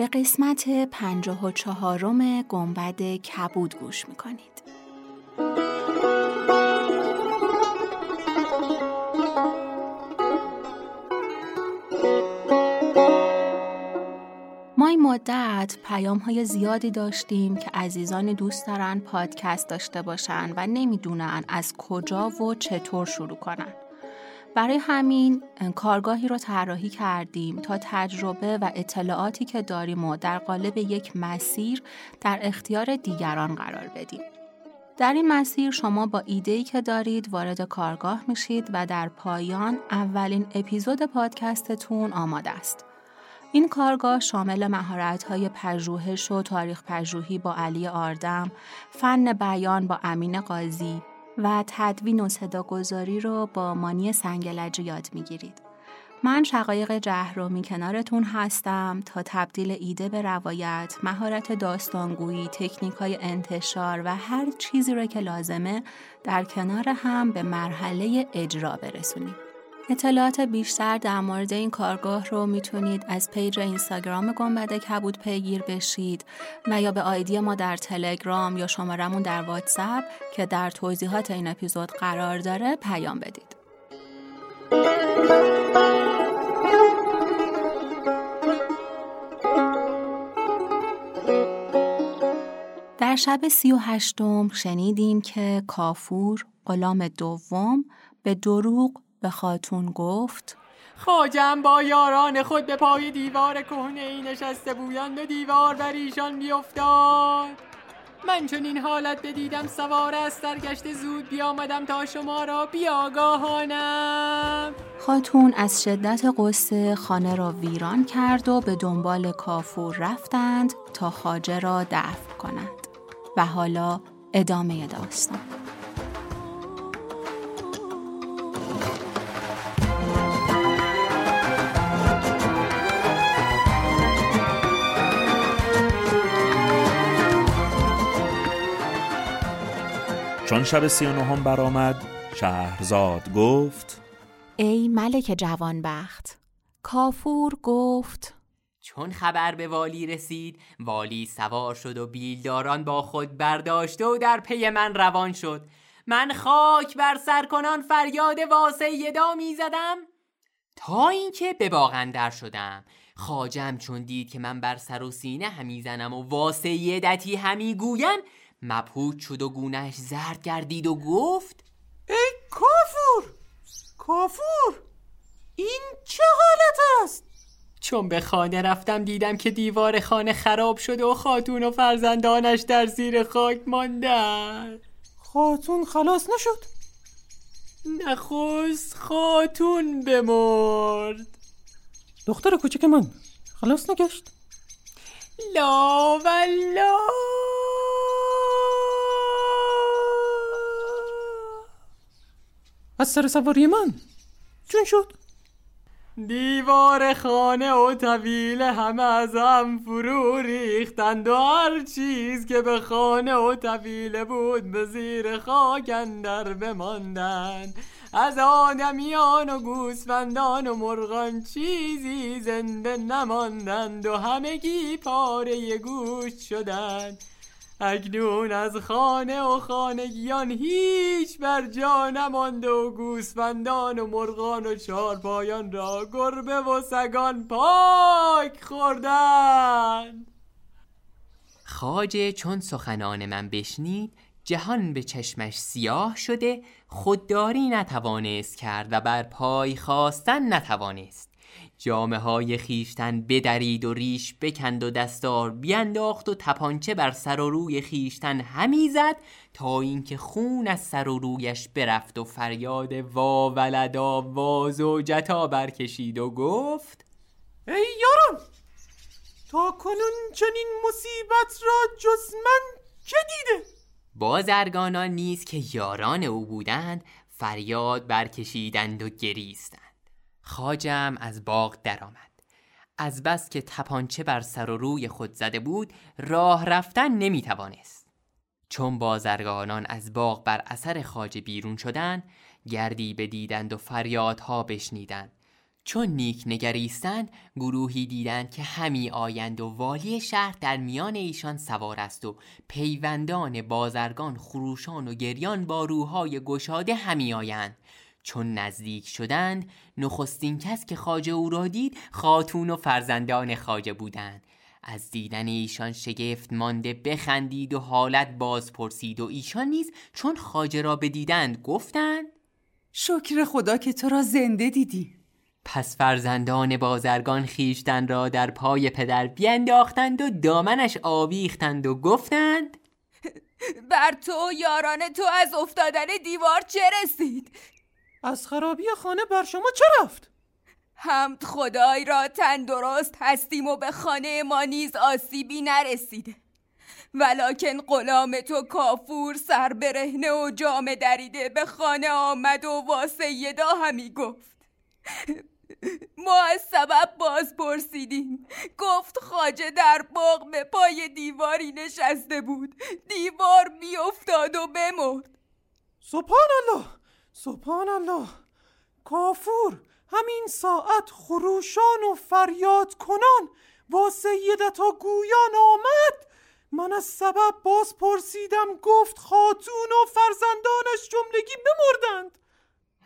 به قسمت پنجاه و چهارم گنبد کبود گوش می‌کنید ما این مدت پیام های زیادی داشتیم که عزیزان دوست دارن پادکست داشته باشن و نمی‌دونن از کجا و چطور شروع کنن. برای همین کارگاهی رو طراحی کردیم تا تجربه و اطلاعاتی که داریم و در قالب یک مسیر در اختیار دیگران قرار بدیم. در این مسیر شما با ایده‌ای که دارید وارد کارگاه میشید و در پایان اولین اپیزود پادکستتون آماده است. این کارگاه شامل مهارت‌های پژوهش و تاریخ پژوهی با علی آردم، فن بیان با امین قاضی و تدوین و صداگذاری رو با مانی سنگلج یاد می‌گیرید. من شقایق جهرومی کنارتون هستم تا تبدیل ایده به روایت، مهارت داستانگویی، تکنیک های انتشار و هر چیزی رو که لازمه در کنار هم به مرحله اجرا برسونیم. اطلاعات بیشتر در مورد این کارگاه رو می‌تونید از پیج اینستاگرام گنبد کبود پیگیر بشید و یا به آیدی ما در تلگرام یا شمارمون در واتساپ که در توضیحات این اپیزود قرار داره پیام بدید. در شب سی و شنیدیم که کافور غلام دوم به دروغ به خاتون گفت خاجم با یاران خود به پای دیوار کهنه ای نشسته بویند و دیوار بر ایشان بیافتاد. من چون این حالت بدیدم سوار از سرگشت زود بیامدم تا شما را بیاگاهانم. خاتون از شدت قصه خانه را ویران کرد و به دنبال کافور رفتند تا خاجه را دفع کنند و حالا ادامه داستان. چون شب سی و نهم برآمد شهرزاد گفت ای ملک جوانبخت کافور گفت چون خبر به والی رسید والی سوار شد و بیلداران با خود برداشته و در پی من روان شد. من خاک بر سر کنان فریاد واسیدا می زدم تا اینکه به باغندر شدم. خاجم چون دید که من بر سر و سینه همی زنم و واسیدتی همی گویم مبهوت شد و گونهش زرد گردید و گفت ای کافور! کافور! این چه حالت است؟ چون به خانه رفتم دیدم که دیوار خانه خراب شده و خاتون و فرزندانش در زیر خاک ماندن. خاتون خلاص نشد؟ نخست خاتون بمرد. دختر کوچک من خلاص نگشت. لا والله. از سر سواری من. چون شد. دیوار خانه و طویل همه از هم فرو ریختند و هر چیز که به خانه و طویله بود به زیر خاک اندر بماندند. از آدمیان و گوسفندان و مرغان چیزی زنده نماندند و همگی پاره گوشت شدند. اکنون از خانه و خانگیان هیچ بر جا نمانده و گوسفندان و مرغان و چارپایان را گربه و سگان پاک خوردن خاجه چون سخنان من بشنید جهان به چشمش سیاه شده خودداری نتوانست کرد و بر پای خواستن نتوانست. جامعه های خیشتن بدرید و ریش بکند و دستار بینداخت و تپانچه بر سر و روی خیشتن همی زد تا اینکه خون از سر و رویش برفت و فریاد وا ولدا وا زوجتا برکشید و گفت ای یاران تا کنون چنین مصیبت را جز من چه دیده؟ بازرگانان نیز که یاران او بودند فریاد برکشیدند و گریستند. خاجم از باغ درآمد. از بس که تپانچه بر سر و روی خود زده بود راه رفتن نمی توانست چون بازرگانان از باغ بر اثر خاجه بیرون شدند گردی بدیدند و فریادها بشنیدند. چون نیک نگریستند گروهی دیدند که همی آیند و والی شهر در میان ایشان سوار است و پیوندان بازرگان خروشان و گریان با روهای گشاده همی آیند. چون نزدیک شدند نخستین کس که خاجه او را دید خاتون و فرزندان خاجه بودند از دیدن ایشان شگفت مانده بخندید و حالت باز پرسید و ایشان نیز چون خاجه را بدیدند گفتند شکر خدا که تو را زنده دیدی پس فرزندان بازرگان خیشتن را در پای پدر بینداختند و دامنش آویختند و گفتند بر تو و یاران تو از افتادن دیوار چه رسید؟ از خرابی خانه بر شما چه رفت؟ حمد خدای را تندرست هستیم و به خانه ما نیز آسیبی نرسیده ولکن غلام تو کافور سر برهنه و جام دریده به خانه آمد و واسیدا همی گفت. ما از سبب باز پرسیدیم گفت خاجه در باغ به پای دیواری نشسته بود. دیوار بیافتاد و بمرد. سبحان الله! سبحان الله کافور همین ساعت خروشان و فریاد کنان با سیدتا گویان آمد. من از سبب باز پرسیدم گفت خاتون و فرزندانش جملگی بمردند.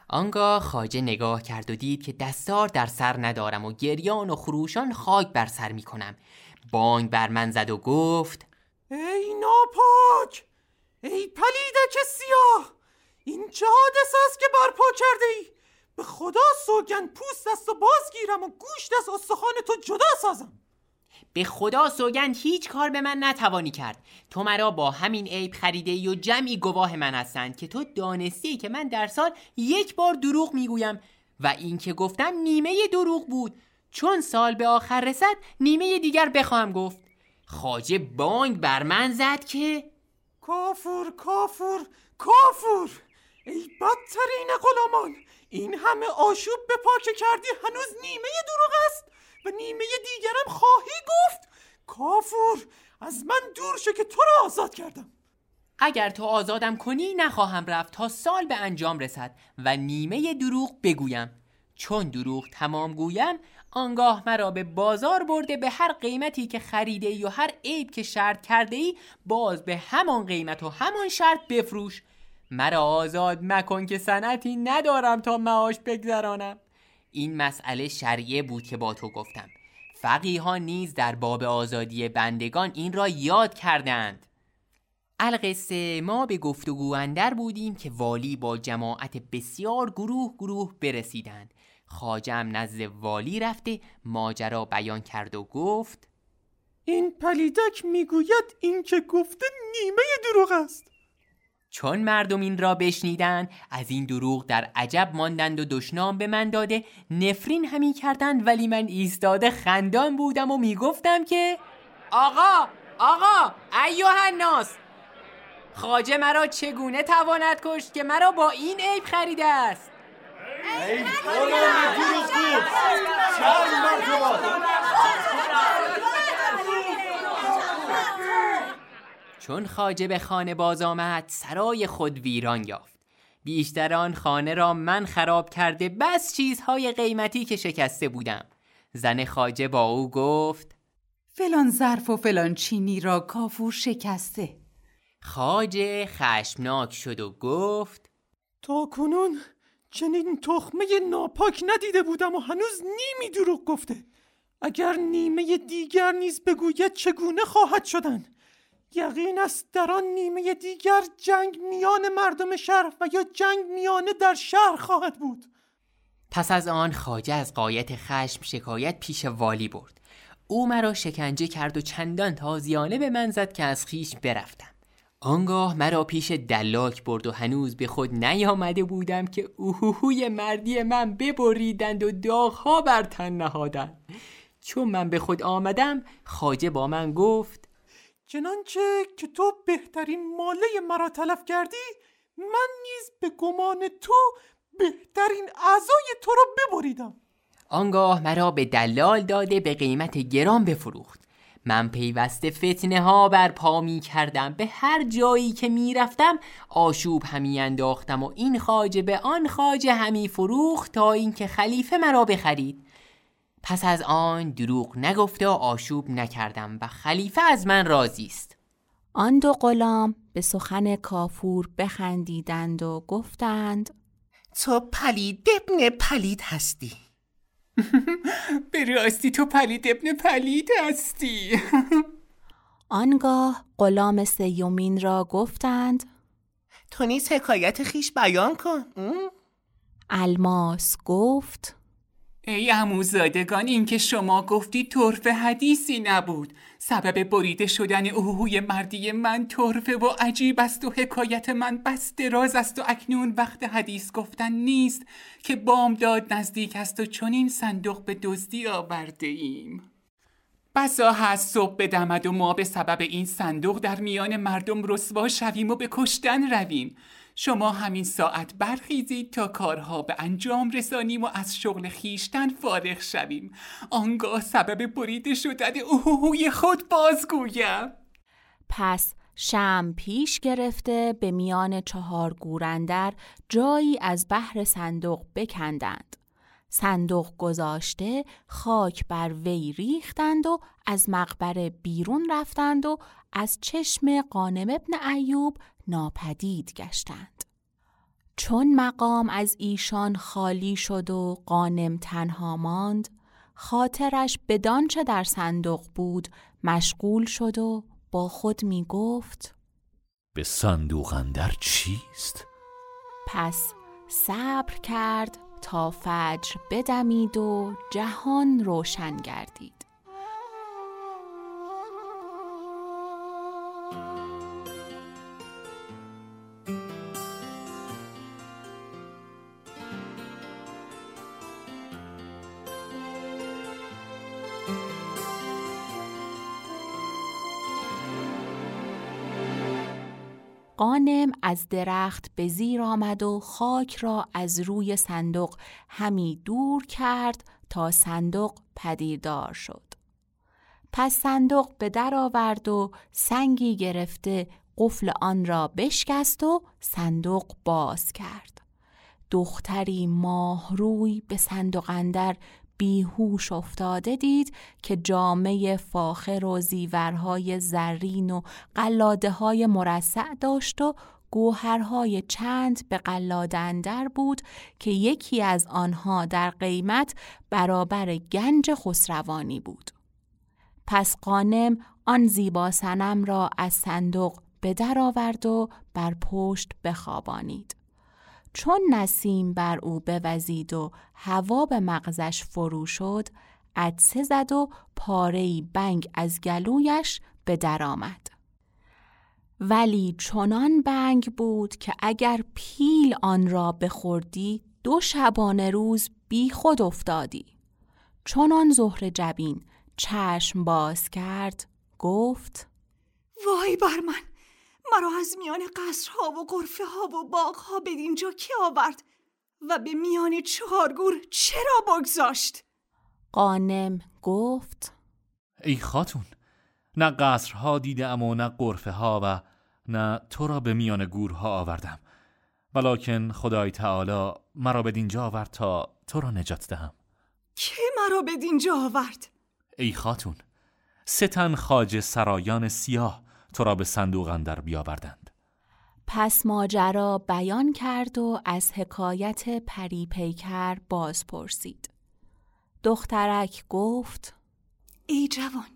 آنگاه خاجه نگاه کرد و دید که دستار در سر ندارم و گریان و خروشان خاک بر سر می کنم. بانگ بر من زد و گفت ای ناپاک! ای پلیدک سیاه! این چه حادث است که برپا کرده ای به خدا سوگن پوست دست و بازگیرم و گوشت از استخوان تو جدا سازم. به خدا سوگند هیچ کار به من نتوانی کرد. تو مرا با همین عیب خریده ای و جمعی گواه من هستند که تو دانستی که من در سال یک بار دروغ می‌گویم و این که گفتم نیمه دروغ بود. چون سال به آخر رسد نیمه دیگر بخواهم گفت. خاجه بانگ بر من زد که کافور کافور کافور! ای بدترین غلامان این همه آشوب به پاکه کردی هنوز نیمه دروغ است و نیمه دیگرم خواهی گفت. کافور از من دور شو که تو را آزاد کردم. اگر تو آزادم کنی نخواهم رفت تا سال به انجام رسد و نیمه دروغ بگویم. چون دروغ تمام گویم آنگاه مرا به بازار برده به هر قیمتی که خریده ای و هر عیب که شرط کرده ای باز به همان قیمت و همان شرط بفروش. مرا آزاد مکن که سنتی ندارم تا معاش بگذرانم. این مسئله شریعه بود که با تو گفتم. فقیها نیز در باب آزادی بندگان این را یاد کردند. القصه ما به گفتگو اندر بودیم که والی با جماعت بسیار گروه گروه برسیدند. خاجم نزد والی رفته ماجرا بیان کرد و گفت این پلیدک می‌گوید این که گفته نیمه دروغ است. چون مردم این را بشنیدند از این دروغ در عجب ماندند و دشنام به من داده. نفرین همی کردند ولی من ایستاده خندان بودم و می‌گفتم که آقا آقا ایوه الناس! خاجه مرا چگونه تواند کشت که مرا با این عیب خریده است؟ ای غلام دروغگو چند مرتبه چون خاجه به خانه باز آمد سرای خود ویران یافت. بیشتر آن خانه را من خراب کرده بس چیزهای قیمتی که شکسته بودم. زن خاجه با او گفت فلان ظرف و فلان چینی را کافور شکسته. خاجه خشمناک شد و گفت تا کنون چنین تخمه ناپاک ندیده بودم و هنوز نیمی دروغ گفته. اگر نیمه دیگر نیز بگوید چگونه خواهد شدن؟ یقین است در آن نیمه دیگر جنگ میان مردم شهر و یا جنگ میانه در شهر خواهد بود. پس از آن خاجه از قایت خشم شکایت پیش والی برد. او مرا شکنجه کرد و چندان تازیانه به من زد که از خیش برفتم. آنگاه مرا پیش دلاک برد و هنوز به خود نیامده بودم که اوهوهوی مردی من ببریدند و داغها بر تن نهادند. چون من به خود آمدم خاجه با من گفت چنانچه که تو بهترین ماله مرا تلف کردی من نیز به گمان تو بهترین اعضای تو را ببریدم. آنگاه مرا به دلال داده به قیمت گران بفروخت. من پیوسته فتنه ها بر پا می کردم. به هر جایی که می رفتم آشوب همی انداختم و این خاجه به آن خاجه همی فروخت تا اینکه خلیفه مرا بخرید. پس از آن دروغ نگفته و آشوب نکردم و خلیفه از من راضی است. آن دو غلام به سخن کافور بخندیدند و گفتند تو پلید ابن پلید هستی. به راستی تو پلید ابن پلید هستی. آنگاه غلام سیومین را گفتند تو نیز حکایت خیش بیان کن؟ الماس گفت ای اموزادگان این که شما گفتی طرف حدیثی نبود. سبب بریده شدن اوهوی مردی من طرفه و عجیب است و حکایت من بس دراز است و اکنون وقت حدیث گفتن نیست که بامداد نزدیک است و چنین صندوق به دزدی آورده ایم بسا هست صبح بدمد و ما به سبب این صندوق در میان مردم رسوا شویم و به کشتن رویم. شما همین ساعت برخیزید تا کارها به انجام رسانیم و از شغل خیشتن فارغ شویم. آنگاه سبب بریده شدن اوهوی خود بازگویم. پس شم پیش گرفته به میان چهار گورندر جایی از بحر صندوق بکندند. صندوق گذاشته خاک بر وی ریختند و از مقبره بیرون رفتند و از چشم قانم ابن ایوب ناپدید گشتند. چون مقام از ایشان خالی شد و قانم تنها ماند، خاطرش بدانچه در صندوق بود مشغول شد و با خود می گفت به صندوق اندر چیست؟ پس صبر کرد تا فجر بدمید و جهان روشن گردید. قانم از درخت به زیر آمد و خاک را از روی صندوق همی دور کرد تا صندوق پدیدار شد. پس صندوق به در آورد و سنگی گرفته قفل آن را بشکست و صندوق باز کرد. دختری ماه روی به صندوق اندر بیهوش افتاده دید که جامعه فاخر و زیورهای زرین و قلاده های مرسع داشت و گوهرهای چند به قلاده اندر بود که یکی از آنها در قیمت برابر گنج خسروانی بود. پس قانم آن زیبا سنم را از صندوق به در آورد و بر پشت بخوابانید. چون نسیم بر او بوزید و هوا به مغزش فرو شد عدسه زد و پارهی بنگ از گلویش به در آمد. ولی چنان بنگ بود که اگر پیل آن را بخوردی دو شبانه روز بی خود افتادی. چنان زهر جبین چشم باز کرد گفت وای بر من مرا از میان قصرها و قرفه ها و باغها به اینجا کی آورد و به میان چهارگور چرا بگذاشت؟ قانم گفت ای خاتون نه قصرها دیدم و نه قرفه ها و نه تو را به میان گورها آوردم ولیکن خدای تعالی مرا به دینجا آورد تا تو را نجات دهم که مرا به دینجا آورد؟ ای خاتون ستن خاج سرایان سیاه تو را به صندوق اندر بیاوردند. پس ماجرا بیان کرد و از حکایت پری پیکر باز پرسید. دخترک گفت ای جوان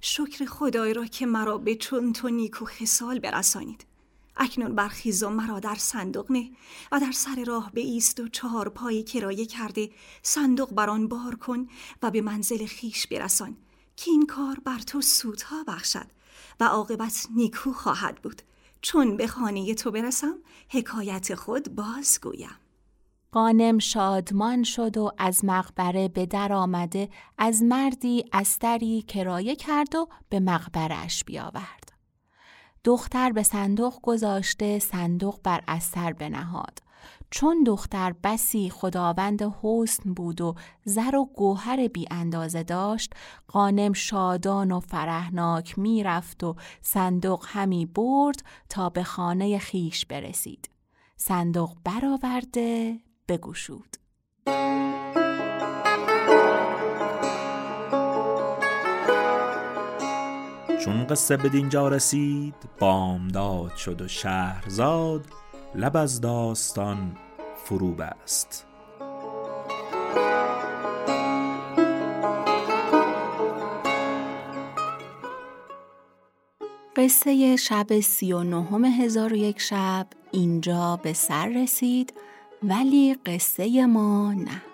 شکر خدای را که مرا به چون تو نیکو خسال برسانید. اکنون برخیز و مرا در صندوق نه و در سر راه به ایست و چهار پایی کرایه کرده صندوق بر آن بار کن و به منزل خیش برسان که این کار بر تو سودها بخشد. و عاقبت نیکو خواهد بود چون به خانه تو برسم حکایت خود بازگویم قانم شادمان شد و از مقبره به در آمده از مردی استری کرایه کرد و به مقبرش بیاورد. دختر به صندوق گذاشته صندوق بر استر بنهاد. چون دختر بسی خداوند حسن بود و زر و گوهر بی اندازه داشت قانم شادان و فرهناک می‌رفت و صندوق همی برد تا به خانه خیش برسید. صندوق برآورده بگوشود چون قصه به دینجا رسید بامداد شد و شهرزاد لب از داستان فرو بست قصه شب سی و نهم هزار و یک شب اینجا به سر رسید ولی قصه ما نه.